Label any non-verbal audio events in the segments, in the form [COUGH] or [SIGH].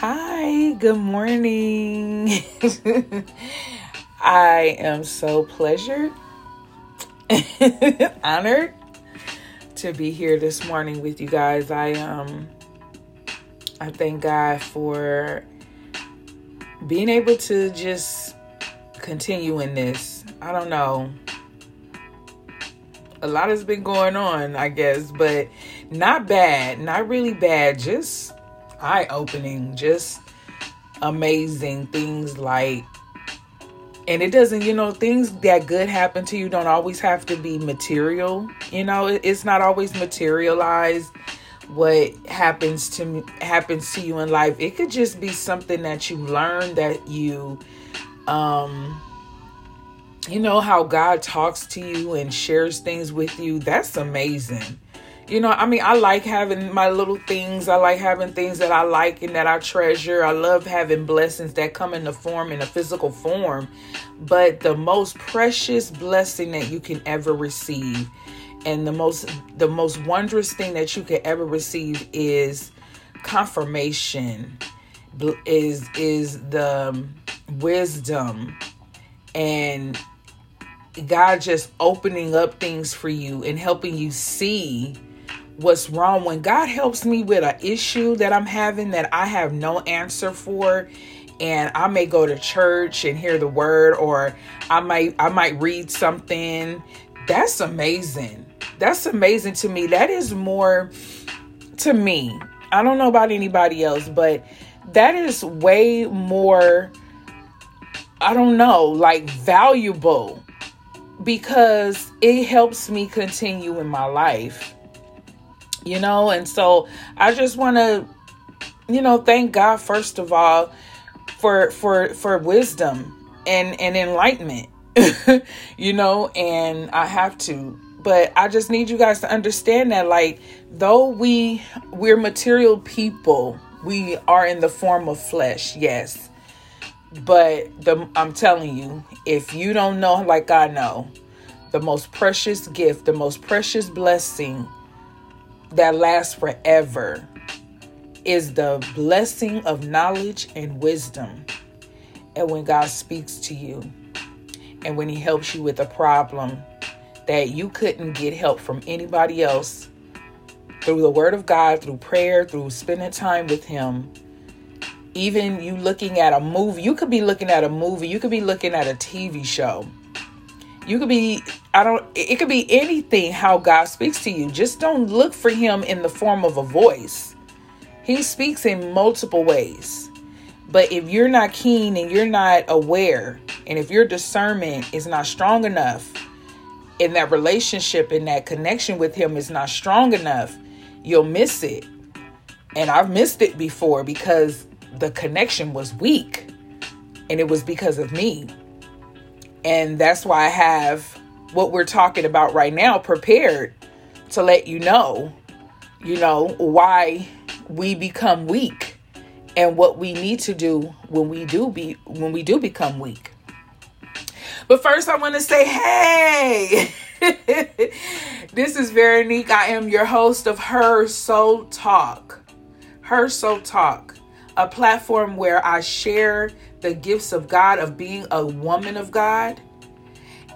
Hi, good morning. [LAUGHS] I am so pleasured, [LAUGHS] honored to be here this morning with you guys. I um I thank God for being able to just continue in this. I don't know. A lot has been going on, I guess, but not bad, not really bad, just eye opening, just amazing things like and it doesn't you know things that good happen to you don't always have to be material you know? It's not always materialized what happens to happens to you in life. It could just be something that you learn that you um you know how god talks to you and shares things with you. That's amazing you know, I mean, I like having my little things. I like having things that I like and that I treasure. I love having blessings that come in the form, in a physical form. But the most precious blessing that you can ever receive and the most the most wondrous thing that you can ever receive is confirmation is is the um, wisdom and God just opening up things for you and helping you see what's wrong when God helps me with an issue that I'm having that I have no answer for and I may go to church and hear the word or I might I might read something. That's amazing. That's amazing to me. That is more to me. I don't know about anybody else but that is way more I don't know like valuable because it helps me continue in my life you know? And so i just want to you know thank god first of all for for for wisdom and and enlightenment [LAUGHS] you know? And i have to. But i just need you guys to understand that like though we we're material people we are in the form of flesh yes. But the i'm telling you if you don't know like i know the most precious gift the most precious blessing that lasts forever is the blessing of knowledge and wisdom. And when God speaks to you, and when He helps you with a problem that you couldn't get help from anybody else through the Word of God, through prayer, through spending time with Him. Even you looking at a movie, you could be looking at a movie, you could be looking at a TV show you could be, I don't, it could be anything how God speaks to you. Just don't look for Him in the form of a voice. He speaks in multiple ways. But if you're not keen and you're not aware, and if your discernment is not strong enough, in that relationship and that connection with Him is not strong enough, you'll miss it. And I've missed it before because the connection was weak. And it was because of me. And that's why I have what we're talking about right now prepared to let you know, you know, why we become weak and what we need to do when we do be when we do become weak. But first I want to say, hey, [LAUGHS] this is Veronique. I am your host of Her Soul Talk. Her Soul Talk, a platform where I share the gifts of God, of being a woman of God,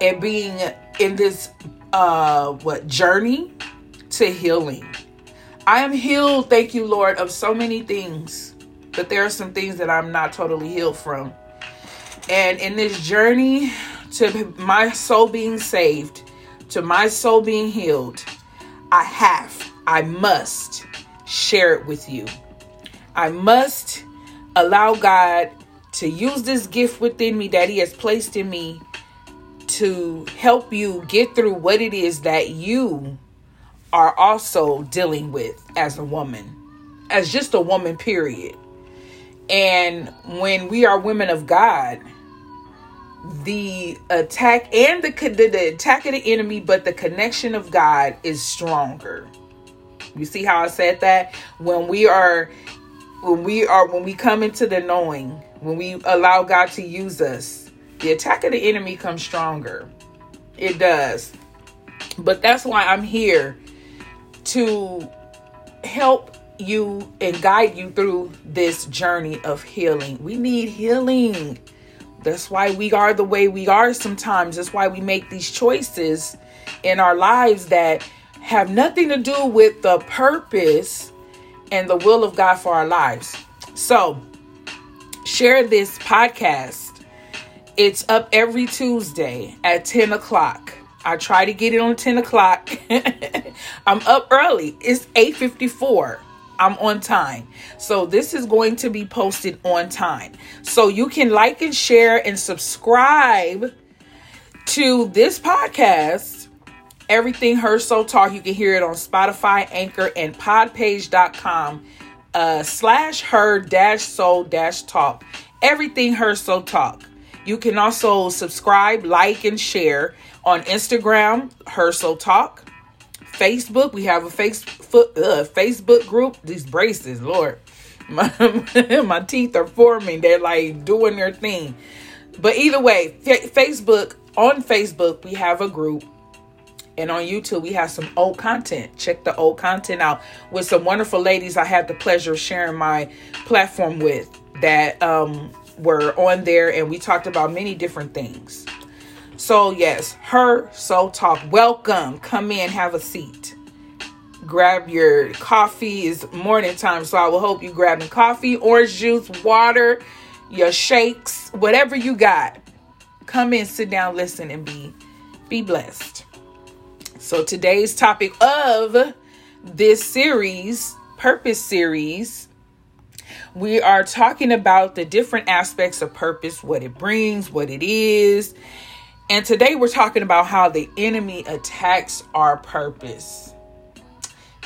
and being in this uh what journey to healing. I am healed, thank you, Lord, of so many things, but there are some things that I'm not totally healed from. And in this journey to my soul being saved, to my soul being healed, I have, I must share it with you. I must allow God to use this gift within me that He has placed in me to help you get through what it is that you are also dealing with as a woman, as just a woman, period. And when we are women of God, the attack and the, the, the attack of the enemy, but the connection of God is stronger. You see how I said that? When we are when we are when we come into the knowing, when we allow God to use us, the attack of the enemy comes stronger. It does. But that's why I'm here to help you and guide you through this journey of healing. We need healing. That's why we are the way we are sometimes. That's why we make these choices in our lives that have nothing to do with the purpose and the will of God for our lives. So, share this podcast. It's up every Tuesday at 10 o'clock. I try to get it on 10 o'clock. [LAUGHS] I'm up early. It's 854. I'm on time. So this is going to be posted on time. So you can like and share and subscribe to this podcast. Everything Her Soul Talk. You can hear it on Spotify, Anchor, and podpage.com uh, slash her dash soul dash talk. Everything Her Soul Talk. You can also subscribe, like, and share on Instagram, Her Soul Talk. Facebook, we have a Facebook uh, Facebook group. These braces, Lord, [LAUGHS] my, my teeth are forming. They're like doing their thing. But either way, Facebook on Facebook we have a group, and on YouTube we have some old content. Check the old content out with some wonderful ladies I had the pleasure of sharing my platform with that um, were on there, and we talked about many different things. So, yes, her soul talk. Welcome. Come in, have a seat. Grab your coffee. It's morning time, so I will hope you grabbing coffee, orange juice, water, your shakes, whatever you got. Come in, sit down, listen, and be be blessed. So today's topic of this series, purpose series, we are talking about the different aspects of purpose, what it brings, what it is, and today we're talking about how the enemy attacks our purpose.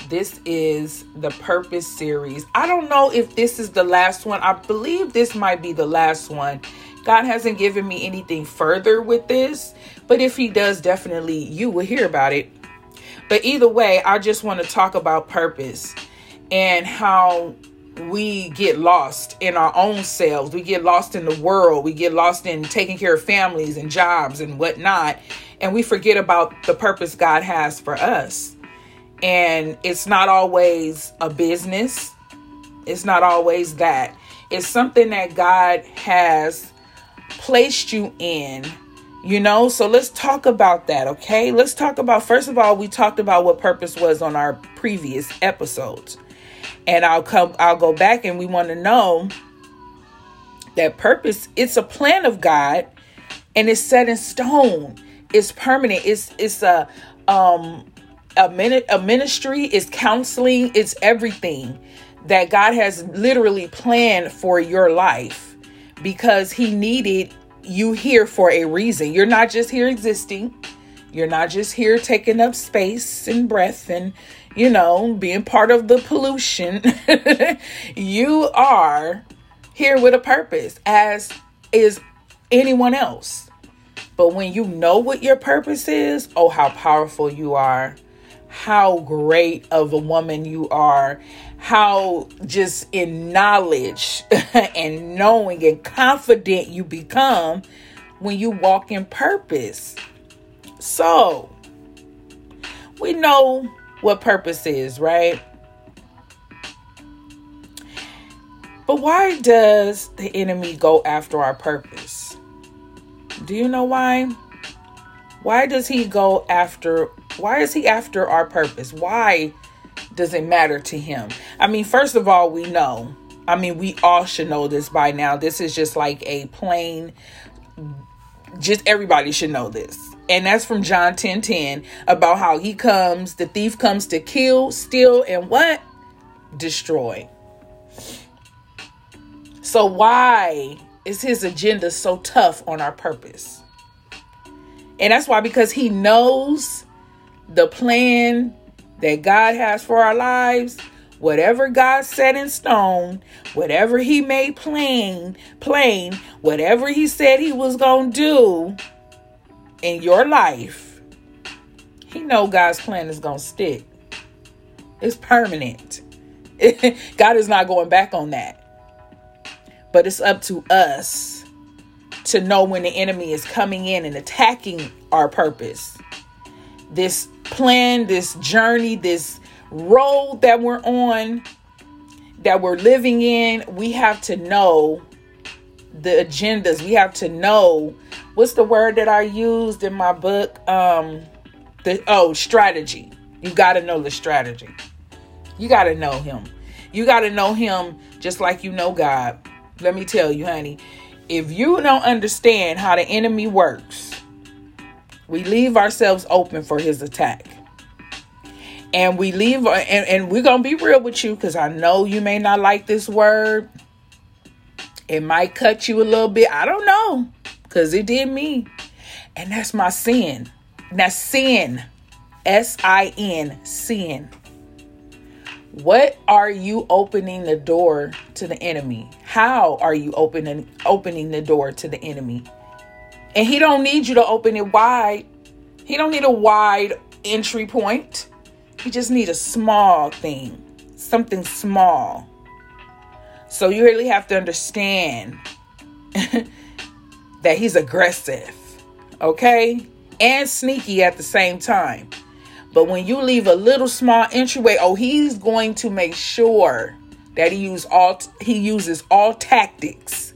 This is the purpose series. I don't know if this is the last one. I believe this might be the last one. God hasn't given me anything further with this, but if He does, definitely you will hear about it. But either way, I just want to talk about purpose and how we get lost in our own selves. We get lost in the world. We get lost in taking care of families and jobs and whatnot. And we forget about the purpose God has for us. And it's not always a business, it's not always that. It's something that God has placed you in. You know, so let's talk about that, okay? Let's talk about, first of all, we talked about what purpose was on our previous episodes and I'll come I'll go back and we want to know that purpose it's a plan of God and it's set in stone. It's permanent. It's it's a um a minute a ministry, it's counseling, it's everything that God has literally planned for your life because he needed you here for a reason. You're not just here existing. You're not just here taking up space and breath and you know, being part of the pollution. [LAUGHS] you are here with a purpose, as is anyone else. But when you know what your purpose is, oh, how powerful you are, how great of a woman you are, how just in knowledge [LAUGHS] and knowing and confident you become when you walk in purpose. So, we know what purpose is, right? But why does the enemy go after our purpose? Do you know why? Why does he go after why is he after our purpose? Why does it matter to him? I mean, first of all, we know. I mean, we all should know this by now. This is just like a plain just everybody should know this and that's from John 10 10 about how he comes, the thief comes to kill, steal, and what? Destroy. So, why is his agenda so tough on our purpose? And that's why, because he knows the plan that God has for our lives, whatever God set in stone, whatever he made plain, plain, whatever he said he was to do, in your life, he know God's plan is to stick. It's permanent. [LAUGHS] God is not going back on that. But it's up to us to know when the enemy is coming in and attacking our purpose. This plan, this journey, this road that we're on, that we're living in, we have to know the agendas. We have to know what's the word that I used in my book? Um the oh, strategy. You got to know the strategy. You got to know him. You got to know him just like you know God. Let me tell you, honey, if you don't understand how the enemy works, we leave ourselves open for his attack. And we leave, uh, and, and we're going to be real with you because I know you may not like this word. It might cut you a little bit. I don't know because it did me. And that's my sin. That's sin. S I N, sin. What are you opening the door to the enemy? How are you opening opening the door to the enemy? And he don't need you to open it wide. He don't need a wide entry point. He just need a small thing. Something small. So you really have to understand [LAUGHS] that he's aggressive. Okay? And sneaky at the same time. But when you leave a little small entryway, oh, he's going to make sure that he use all he uses all tactics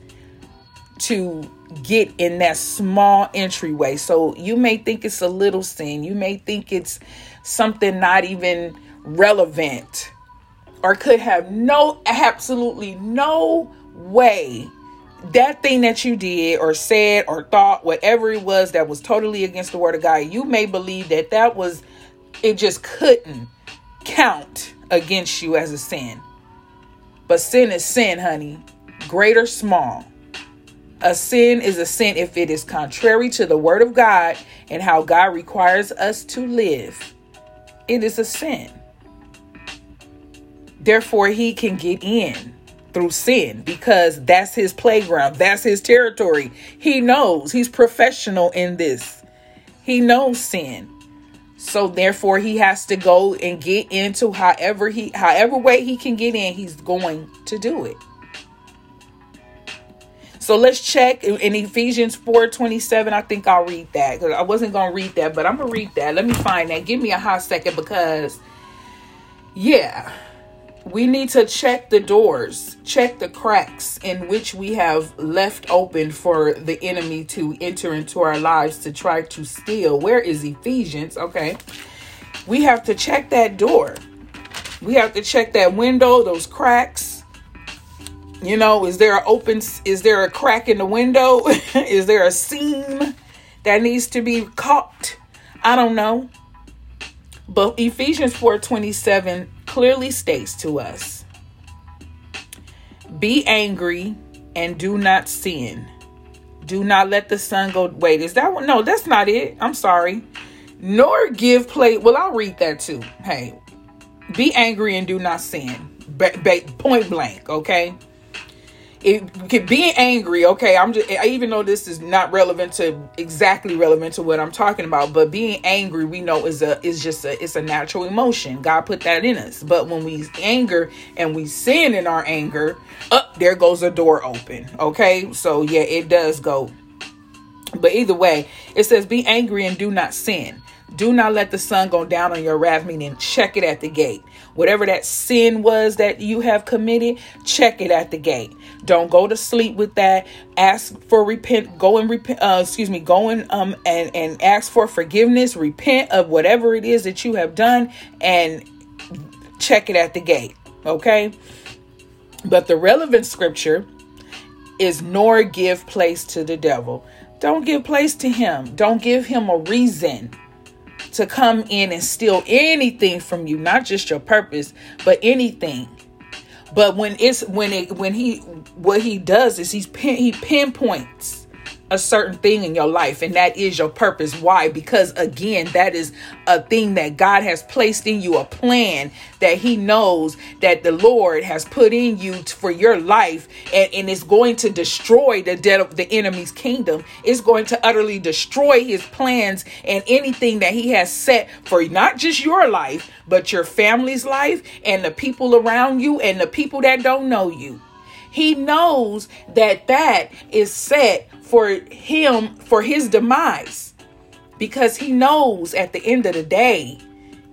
to get in that small entryway. So you may think it's a little sin. You may think it's something not even relevant or could have no absolutely no way that thing that you did or said or thought whatever it was that was totally against the word of God you may believe that that was it just couldn't count against you as a sin. But sin is sin, honey, great or small. A sin is a sin if it is contrary to the word of God and how God requires us to live. It is a sin. Therefore, he can get in through sin because that's his playground, that's his territory. He knows, he's professional in this. He knows sin. So therefore he has to go and get into however he however way he can get in, he's going to do it. So let's check in Ephesians 4 27. I think I'll read that because I wasn't going to read that, but I'm going to read that. Let me find that. Give me a hot second because, yeah, we need to check the doors, check the cracks in which we have left open for the enemy to enter into our lives to try to steal. Where is Ephesians? Okay. We have to check that door. We have to check that window, those cracks. You know, is there an open is there a crack in the window? [LAUGHS] is there a seam that needs to be caught? I don't know. But Ephesians 4:27 clearly states to us Be angry and do not sin. Do not let the sun go. Wait, is that one? No, that's not it. I'm sorry. Nor give play. Well, I'll read that too. Hey, be angry and do not sin. Ba- ba- point blank, okay? It being angry okay? I'm just I even though this is not relevant to exactly relevant to what i'm talking about but being angry we know is a is just a it's a natural emotion. God put that in us. But when we anger and we sin in our anger up there goes a door open okay? So yeah it does go. But either way it says be angry and do not sin do not let the sun go down on your wrath, meaning check it at the gate. Whatever that sin was that you have committed, check it at the gate. Don't go to sleep with that. Ask for repent. Go and repent. Uh, excuse me. Go and um and and ask for forgiveness. Repent of whatever it is that you have done, and check it at the gate. Okay. But the relevant scripture is nor give place to the devil. Don't give place to him. Don't give him a reason to come in and steal anything from you, not just your purpose, but anything. But when it's when it when he what he does is he's pin, he pinpoints a certain thing in your life and that is your purpose. Why? Because again that is a thing that god has placed in you a plan that he knows that the lord has put in you for your life and, and it's going to destroy the dead of the enemy's kingdom. It's going to utterly destroy his plans and anything that he has set for not just your life but your family's life and the people around you and the people that don't know you. He knows that that is set for him, for his demise, because he knows at the end of the day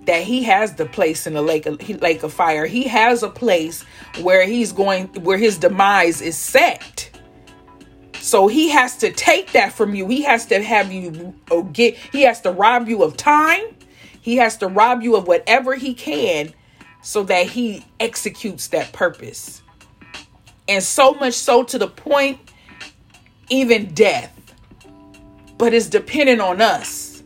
that he has the place in the lake of, lake of fire. He has a place where he's going where his demise is set. So he has to take that from you. He has to have you uh, get he has to rob you of time. He has to rob you of whatever he can so that he executes that purpose. And so much so to the point even death. But it's dependent on us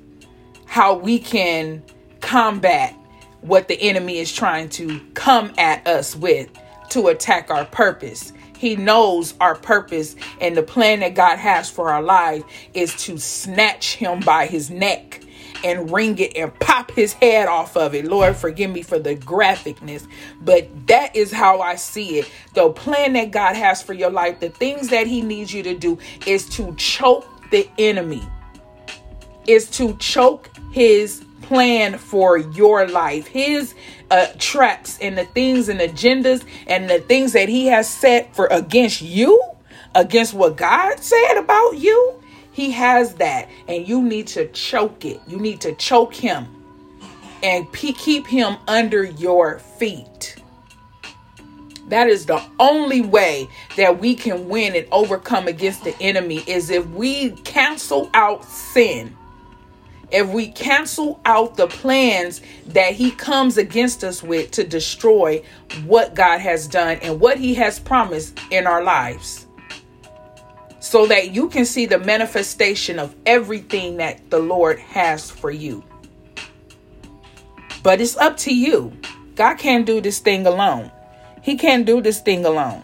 how we can combat what the enemy is trying to come at us with to attack our purpose. He knows our purpose and the plan that God has for our life is to snatch him by his neck and wring it and pop his head off of it. Lord, forgive me for the graphicness, but that is how I see it. The plan that God has for your life, the things that he needs you to do is to choke the enemy, is to choke his plan for your life, his uh, traps and the things and agendas and the things that he has set for against you, against what God said about you. He has that, and you need to choke it. You need to choke him and keep him under your feet. That is the only way that we can win and overcome against the enemy is if we cancel out sin if we cancel out the plans that he comes against us with to destroy what God has done and what he has promised in our lives. So that you can see the manifestation of everything that the Lord has for you. But it's up to you. God can't do this thing alone. He can't do this thing alone.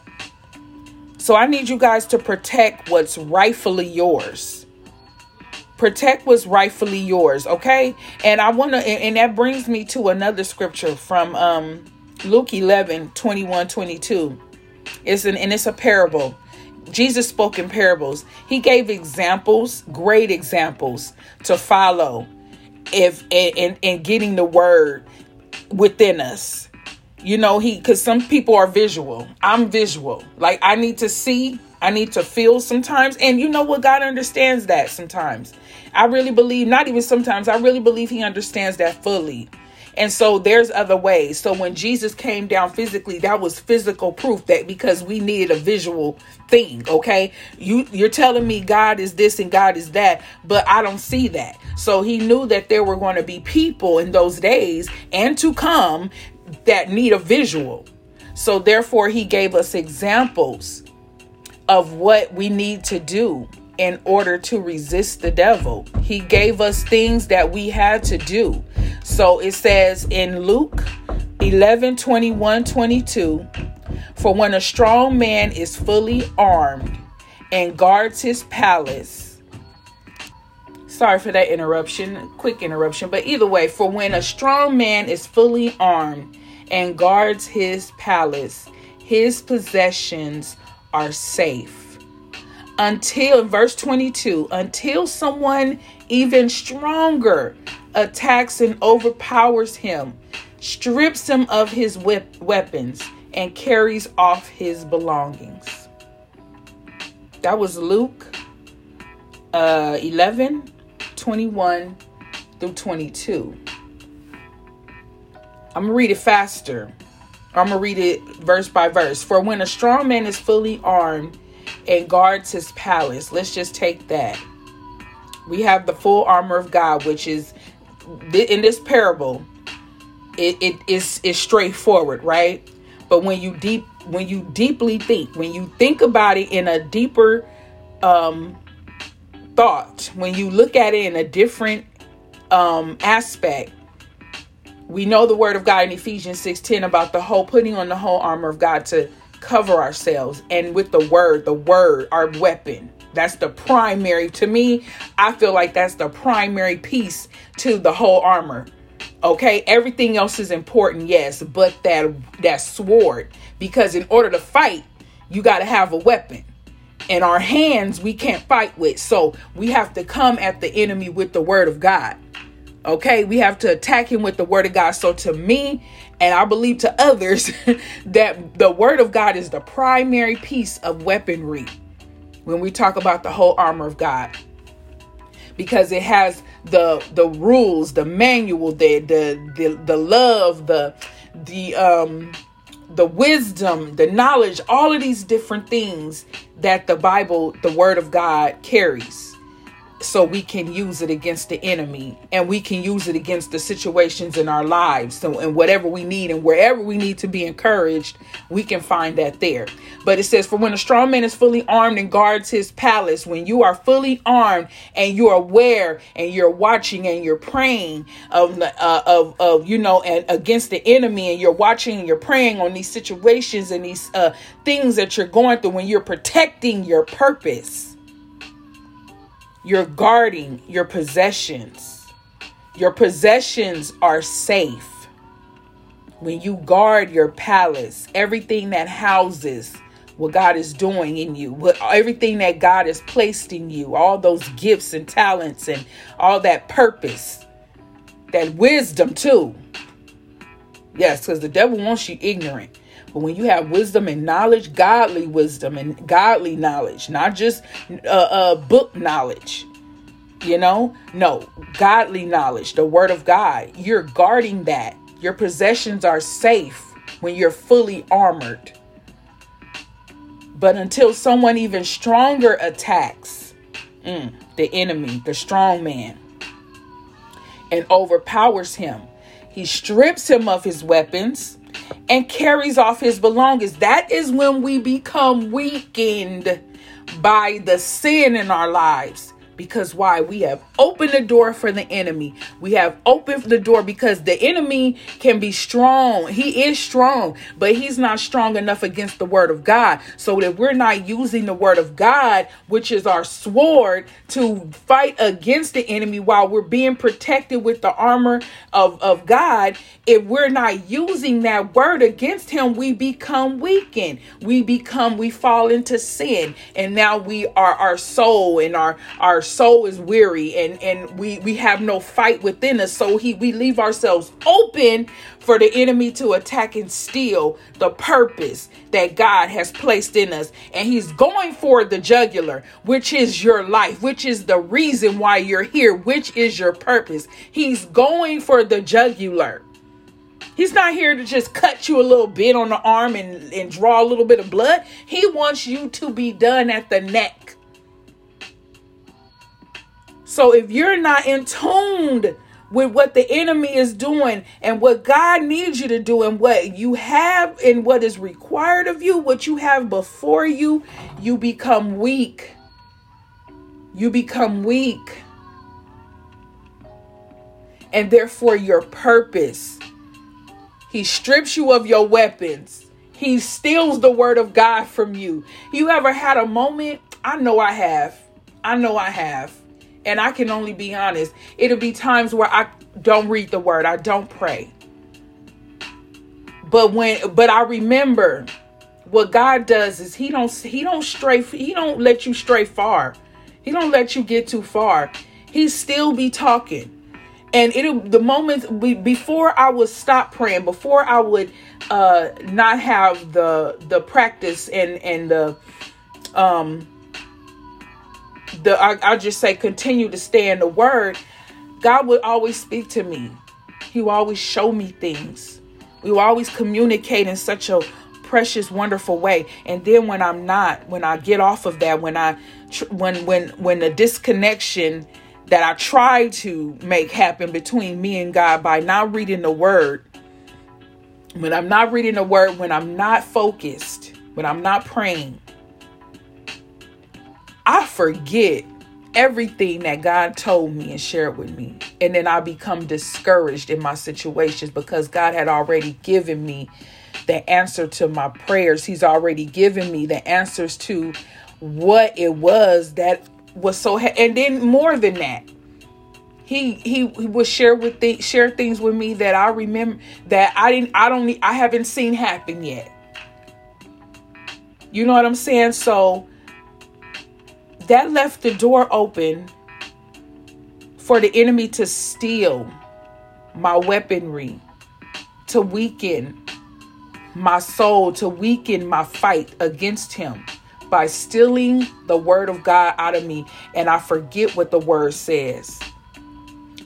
So I need you guys to protect what's rightfully yours protect what's rightfully yours okay and i want to and, that brings me to another scripture from um luke 11 21 22 it's an and it's a parable jesus spoke in parables. He gave examples great examples to follow if in in getting the word within us. You know he because some people are visual. I'm visual. Like i need to see i need to feel sometimes. And you know what? God understands that sometimes. I really believe, not even sometimes, I really believe he understands that fully. And so there's other ways. So when Jesus came down physically, that was physical proof that because we needed a visual thing, okay? You you're telling me God is this and God is that, but I don't see that. So he knew that there were going to be people in those days and to come that need a visual. So therefore he gave us examples of what we need to do in order to resist the devil. He gave us things that we had to do. So it says in Luke 11 21 22 For when a strong man is fully armed and guards his palace, sorry for that interruption, quick interruption, but either way, for when a strong man is fully armed and guards his palace, his possessions are safe. Until verse 22 until someone even stronger attacks and overpowers him strips him of his whip, weapons and carries off his belongings that was luke uh 11 21 through 22 i'm gonna read it faster i'm gonna read it verse by verse for when a strong man is fully armed and guards his palace. Let's just take that. We have the full armor of God, which is in this parable. It, it is is straightforward, right? But when you deep when you deeply think, when you think about it in a deeper um, thought, when you look at it in a different um, aspect, we know the word of God in Ephesians 6:10 about the whole putting on the whole armor of God to cover ourselves and with the word, the word, our weapon. That's the primary, to me, I feel like that's the primary piece to the whole armor. Okay, everything else is important, yes, but that that sword, because in order to fight, you got to have a weapon. And our hands we can't fight with. So we have to come at the enemy with the word of God. Okay, we have to attack him with the word of God. So to me, and I believe to others, [LAUGHS] that the word of God is the primary piece of weaponry when we talk about the whole armor of God. Because it has the the rules, the manual, the the the, the love, the the um the wisdom, the knowledge, all of these different things that the Bible, the word of God carries so we can use it against the enemy and we can use it against the situations in our lives. So and whatever we need and wherever we need to be encouraged we can find that there. But it says for when a strong man is fully armed and guards his palace when you are fully armed and you're aware and you're watching and you're praying of uh, of of you know and against the enemy and you're watching and you're praying on these situations and these uh, things that you're going through when you're protecting your purpose you're guarding your possessions. Your possessions are safe. When you guard your palace, everything that houses what God is doing in you, what everything that God has placed in you, all those gifts and talents and all that purpose, that wisdom too. Yes, because the devil wants you ignorant. But when you have wisdom and knowledge, godly wisdom and godly knowledge, not just uh, uh, book knowledge, you know, no, godly knowledge, the word of God, you're guarding that. Your possessions are safe when you're fully armored. But until someone even stronger attacks mm, the enemy, the strong man, and overpowers him, he strips him of his weapons and carries off his belongings. That is when we become weakened by the sin in our lives. Because why? We have opened the door for the enemy. We have opened the door because the enemy can be strong. He is strong, but he's not strong enough against the word of God. So that we're not using the word of God, which is our sword, to fight against the enemy while we're being protected with the armor of, of God. If we're not using that word against him, we become weakened. We become, we fall into sin. And now we are our soul and our, our soul is weary and and we we have no fight within us so he we leave ourselves open for the enemy to attack and steal the purpose that God has placed in us and he's going for the jugular which is your life which is the reason why you're here which is your purpose he's going for the jugular He's not here to just cut you a little bit on the arm and, and draw a little bit of blood. He wants you to be done at the neck. So if you're not in tuned with what the enemy is doing and what God needs you to do and what you have and what is required of you, what you have before you, you become weak. You become weak. And therefore, your purpose. He strips you of your weapons. He steals the word of God from you. You ever had a moment? I know I have. I know I have and I can only be honest, it'll be times where I don't read the word, I don't pray. But when but I remember what God does is he don't he don't stray he don't let you stray far. He don't let you get too far. He still be talking. And it'll the moments before I would stop praying, before I would uh not have the the practice and and the um the I, I just say continue to stay in the word. God would always speak to me. He will always show me things. We will always communicate in such a precious wonderful way. And then when i'm not when i get off of that when i when when when the disconnection that i try to make happen between me and god by not reading the word when i'm not reading the word when i'm not focused when i'm not praying I forget everything that God told me and shared with me. And then I become discouraged in my situations because God had already given me the answer to my prayers. He's already given me the answers to what it was that was so and then more than that he he he would share with the, share things with me that I remember that I didn't I don't I haven't seen happen yet. You know what I'm saying? So that left the door open for the enemy to steal my weaponry, to weaken my soul, to weaken my fight against him by stealing the word of God out of me, and I forget what the word says.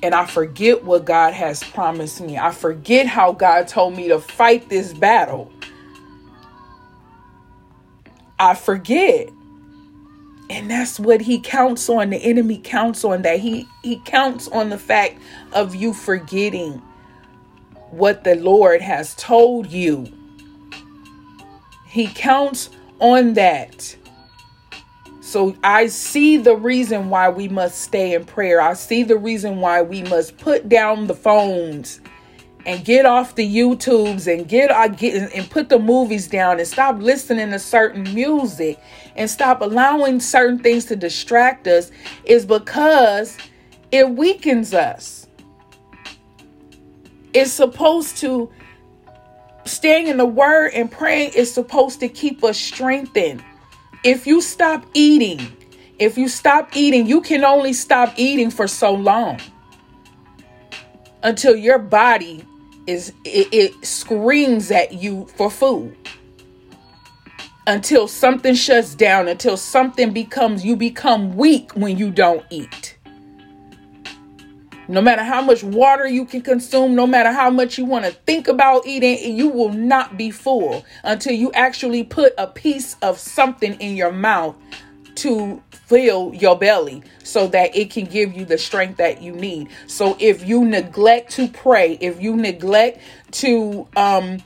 and I forget what God has promised me. I forget how God told me to fight this battle. I forget. And that's what he counts on. The enemy counts on that. He he counts on the fact of you forgetting what the Lord has told you. He counts on that. So I see the reason why we must stay in prayer. I see the reason why we must put down the phones and get off the YouTubes and get, uh, get and put the movies down and stop listening to certain music and stop allowing certain things to distract us is because it weakens us. It's supposed to staying in the word and praying is supposed to keep us strengthened. If you stop eating, if you stop eating, you can only stop eating for so long until your body is it, it screams at you for food. Until something shuts down until something becomes you become weak when you don't eat. No matter how much water you can consume, no matter how much you want to think about eating, you will not be full until you actually put a piece of something in your mouth to fill your belly so that it can give you the strength that you need. So if you neglect to pray, if you neglect to um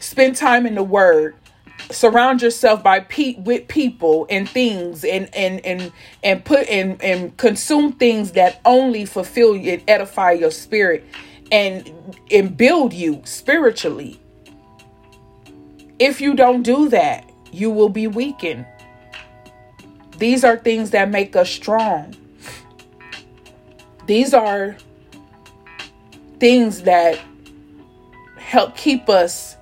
spend time in the word, surround yourself by pe- with people and things and and and and put and and consume things that only fulfill you and edify your spirit and and build you spiritually if you don't do that you will be weakened these are things that make us strong these are things that help keep us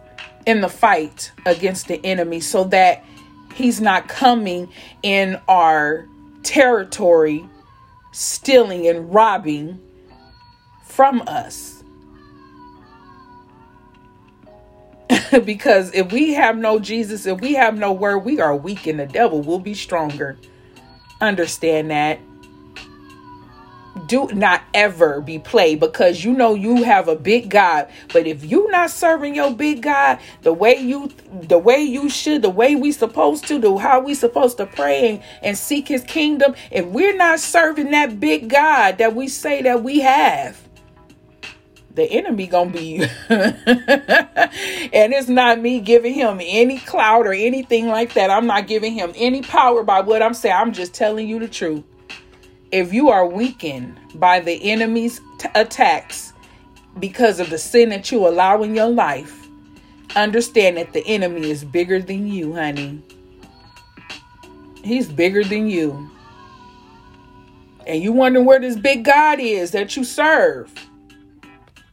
in the fight against the enemy so that he's not coming in our territory, stealing and robbing from us. [LAUGHS] because if we have no Jesus, if we have no word, we are weak and the devil will be stronger. Understand that do not ever be played because you know you have a big God. But if you not serving your big God the way you the way you should, the way we supposed to, do how we supposed to pray and, and seek his kingdom, if we're not serving that big God that we say that we have, the enemy gonna be [LAUGHS] and it's not me giving him any clout or anything like that i'm not giving him any power by what i'm saying i'm just telling you the truth if you are weakened by the enemy's t- attacks because of the sin that you allow in your life, understand that the enemy is bigger than you, honey. He's bigger than you. And you wonder where this big God is that you serve.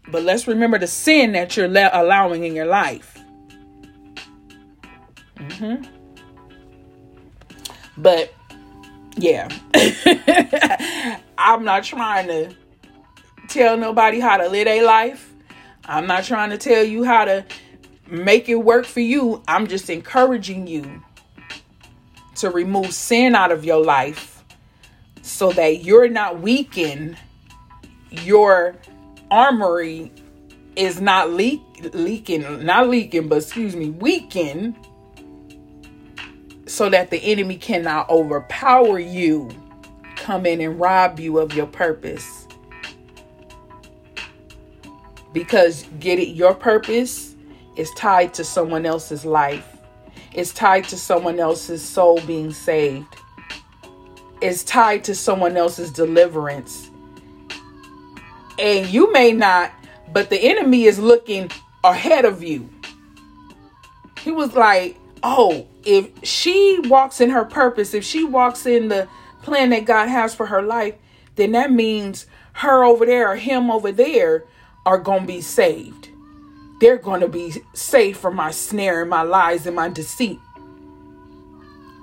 But let's remember the sin that you're le- allowing in your life. Mm-hmm. But yeah. [LAUGHS] I'm not trying to tell nobody how to live their life. I'm not trying to tell you how to make it work for you. I'm just encouraging you to remove sin out of your life so that you're not weakened. Your armory is not leak leaking, not leaking, but excuse me, weakened so that the enemy cannot overpower you, come in and rob you of your purpose. Because get it, your purpose is tied to someone else's life. It's tied to someone else's soul being saved. It's tied to someone else's deliverance. And you may not, but the enemy is looking ahead of you. He was like, oh, if she walks in her purpose, if she walks in the plan that God has for her life, then that means her over there or him over there are going to be saved. They're going to be saved from my snare and my lies and my deceit.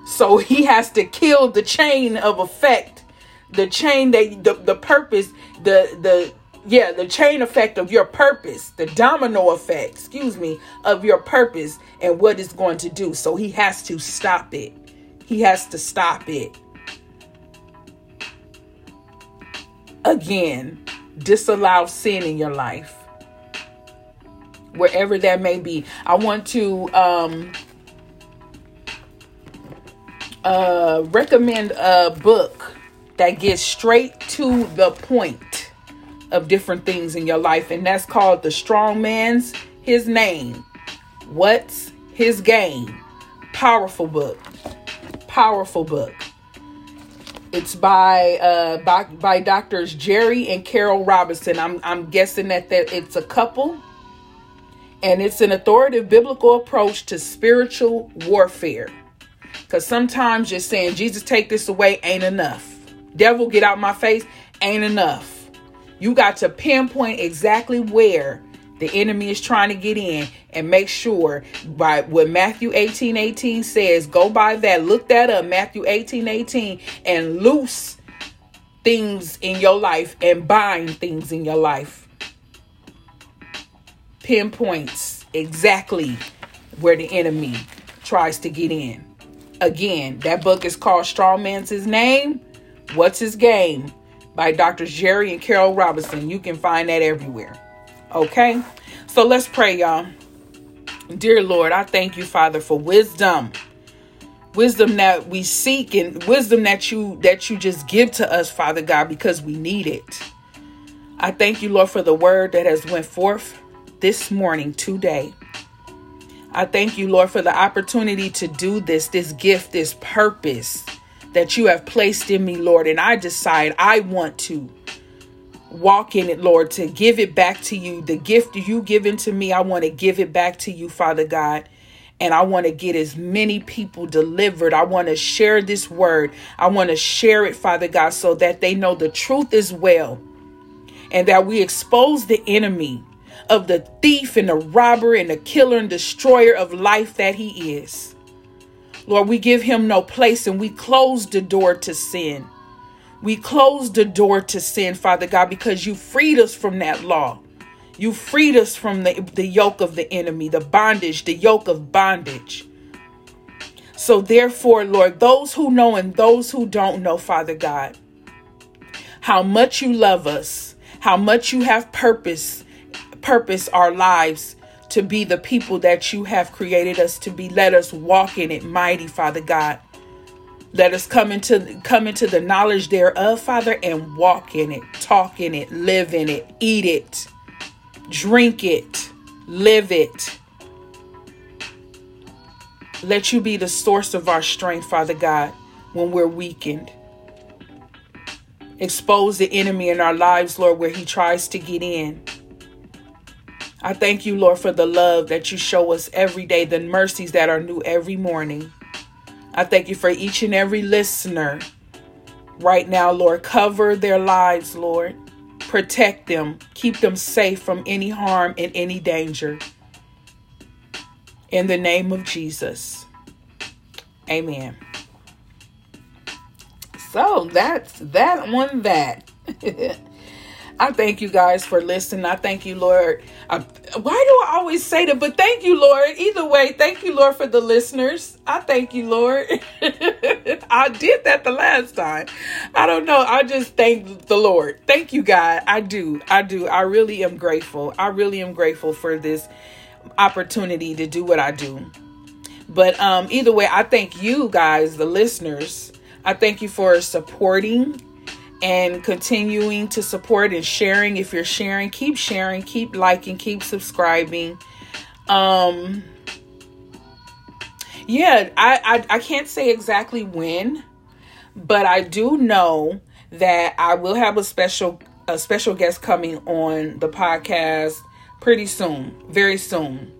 So he has to kill the chain of effect, the chain that the, the purpose, the the yeah, the chain effect of your purpose, the domino effect, excuse me, of your purpose and what it's going to do. So he has to stop it. He has to stop it. Again, disallow sin in your life. Wherever that may be. I want to um, uh, recommend a book that gets straight to the point of different things in your life, and that's called The Strong Man's His Name. What's His Game? Powerful book. Powerful book. It's by uh by, by doctors Jerry and Carol Robinson. I'm I'm guessing that that it's a couple. And it's an authoritative biblical approach to spiritual warfare. Cuz sometimes just saying Jesus take this away ain't enough. Devil get out my face ain't enough. You got to pinpoint exactly where the enemy is trying to get in and make sure by what Matthew 18 18 says, go by that, look that up, Matthew 18 18, and loose things in your life and bind things in your life. Pinpoints exactly where the enemy tries to get in. Again, that book is called Strong Man's His Name. What's His Game? By Dr. Jerry and Carol Robinson. You can find that everywhere. Okay? So let's pray, y'all. Dear Lord, I thank you, Father, for wisdom. Wisdom that we seek and wisdom that you that you just give to us, Father God, because we need it. I thank you, Lord, for the word that has went forth this morning, today. I thank you, Lord, for the opportunity to do this, this gift, this purpose that you have placed in me, Lord. And I decide I want to walk in it, Lord, to give it back to you. The gift you given to me, I want to give it back to you, Father God. And I want to get as many people delivered. I want to share this word. I want to share it, Father God, so that they know the truth as well. And that we expose the enemy of the thief and the robber and the killer and destroyer of life that he is. Lord, we give him no place and we close the door to sin. We close the door to sin, Father God, because you freed us from that law. You freed us from the, the yoke of the enemy, the bondage, the yoke of bondage. So, therefore, Lord, those who know and those who don't know, Father God, how much you love us, how much you have purpose, purpose our lives to be the people that you have created us to be. Let us walk in it, mighty Father God. Let us come into come into the knowledge thereof, Father, and walk in it, talk in it, live in it, eat it, drink it, live it. Let you be the source of our strength, Father God, when we're weakened. Expose the enemy in our lives, Lord, where he tries to get in. I thank you, Lord, for the love that you show us every day, the mercies that are new every morning. I thank you for each and every listener right now, Lord. Cover their lives, Lord. Protect them. Keep them safe from any harm and any danger. In the name of Jesus. Amen. So that's that one that. [LAUGHS] I thank you guys for listening. I thank you, Lord. I, why do I always say that? But thank you, Lord. Either way, thank you, Lord, for the listeners. I thank you, Lord. [LAUGHS] I did that the last time. I don't know. I just thank the Lord. Thank you, God. I do. I do. I really am grateful. I really am grateful for this opportunity to do what I do. But um, either way, I thank you guys, the listeners. I thank you for supporting and continuing to support and sharing. If you're sharing, keep sharing, keep liking, keep subscribing. Um, yeah, I, I, I can't say exactly when, but I do know that I will have a special a special guest coming on the podcast pretty soon, very soon.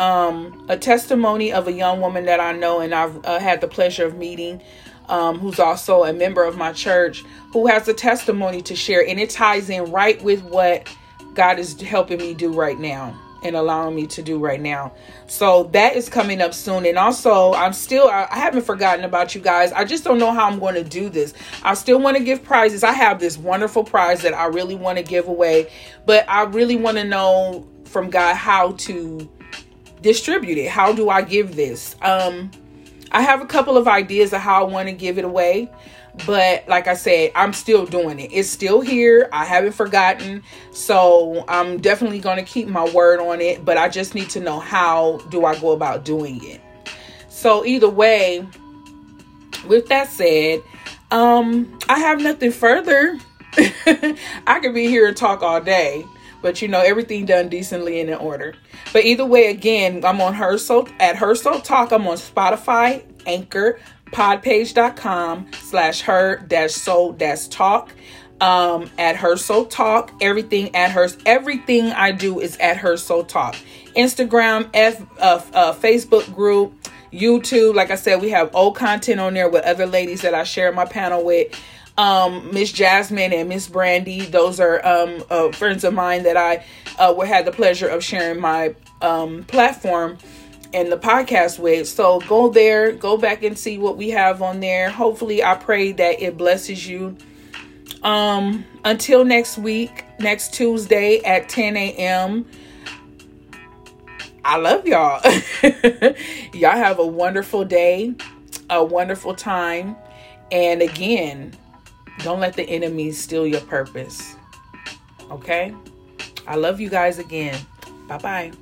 Um, a testimony of a young woman that I know and I've uh, had the pleasure of meeting um, who's also a member of my church, who has a testimony to share. And it ties in right with what God is helping me do right now and allowing me to do right now. So that is coming up soon. And also, I'm still, I haven't forgotten about you guys. I just don't know how I'm going to do this. I still want to give prizes. I have this wonderful prize that I really want to give away, but I really want to know from God how to distribute it. How do I give this? Um, I have a couple of ideas of how I want to give it away. but like I said, I'm still doing it. It's still here. I haven't forgotten. So I'm definitely going to keep my word on it, but I just need to know how do I go about doing it. So either way, with that said, um I have nothing further. [LAUGHS] I could be here and talk all day, but you know everything done decently and in order. But either way, again, I'm on her so at her soul talk. I'm on Spotify, Anchor, podpage.com slash her dash soul dash talk um at her soul talk everything at her everything i do is at her soul talk instagram f uh, uh, facebook group youtube like i said we have old content on there with other ladies that i share my panel with um miss jasmine and miss brandy those are um uh, friends of mine that i uh have the pleasure of sharing my um platform and the podcast with. So go there, go back and see what we have on there. Hopefully, I pray that it blesses you. Um, until next week, next Tuesday at 10 a.m. I love y'all. [LAUGHS] y'all have a wonderful day, a wonderful time. And again, don't let the enemy steal your purpose. Okay? I love you guys again. Bye bye.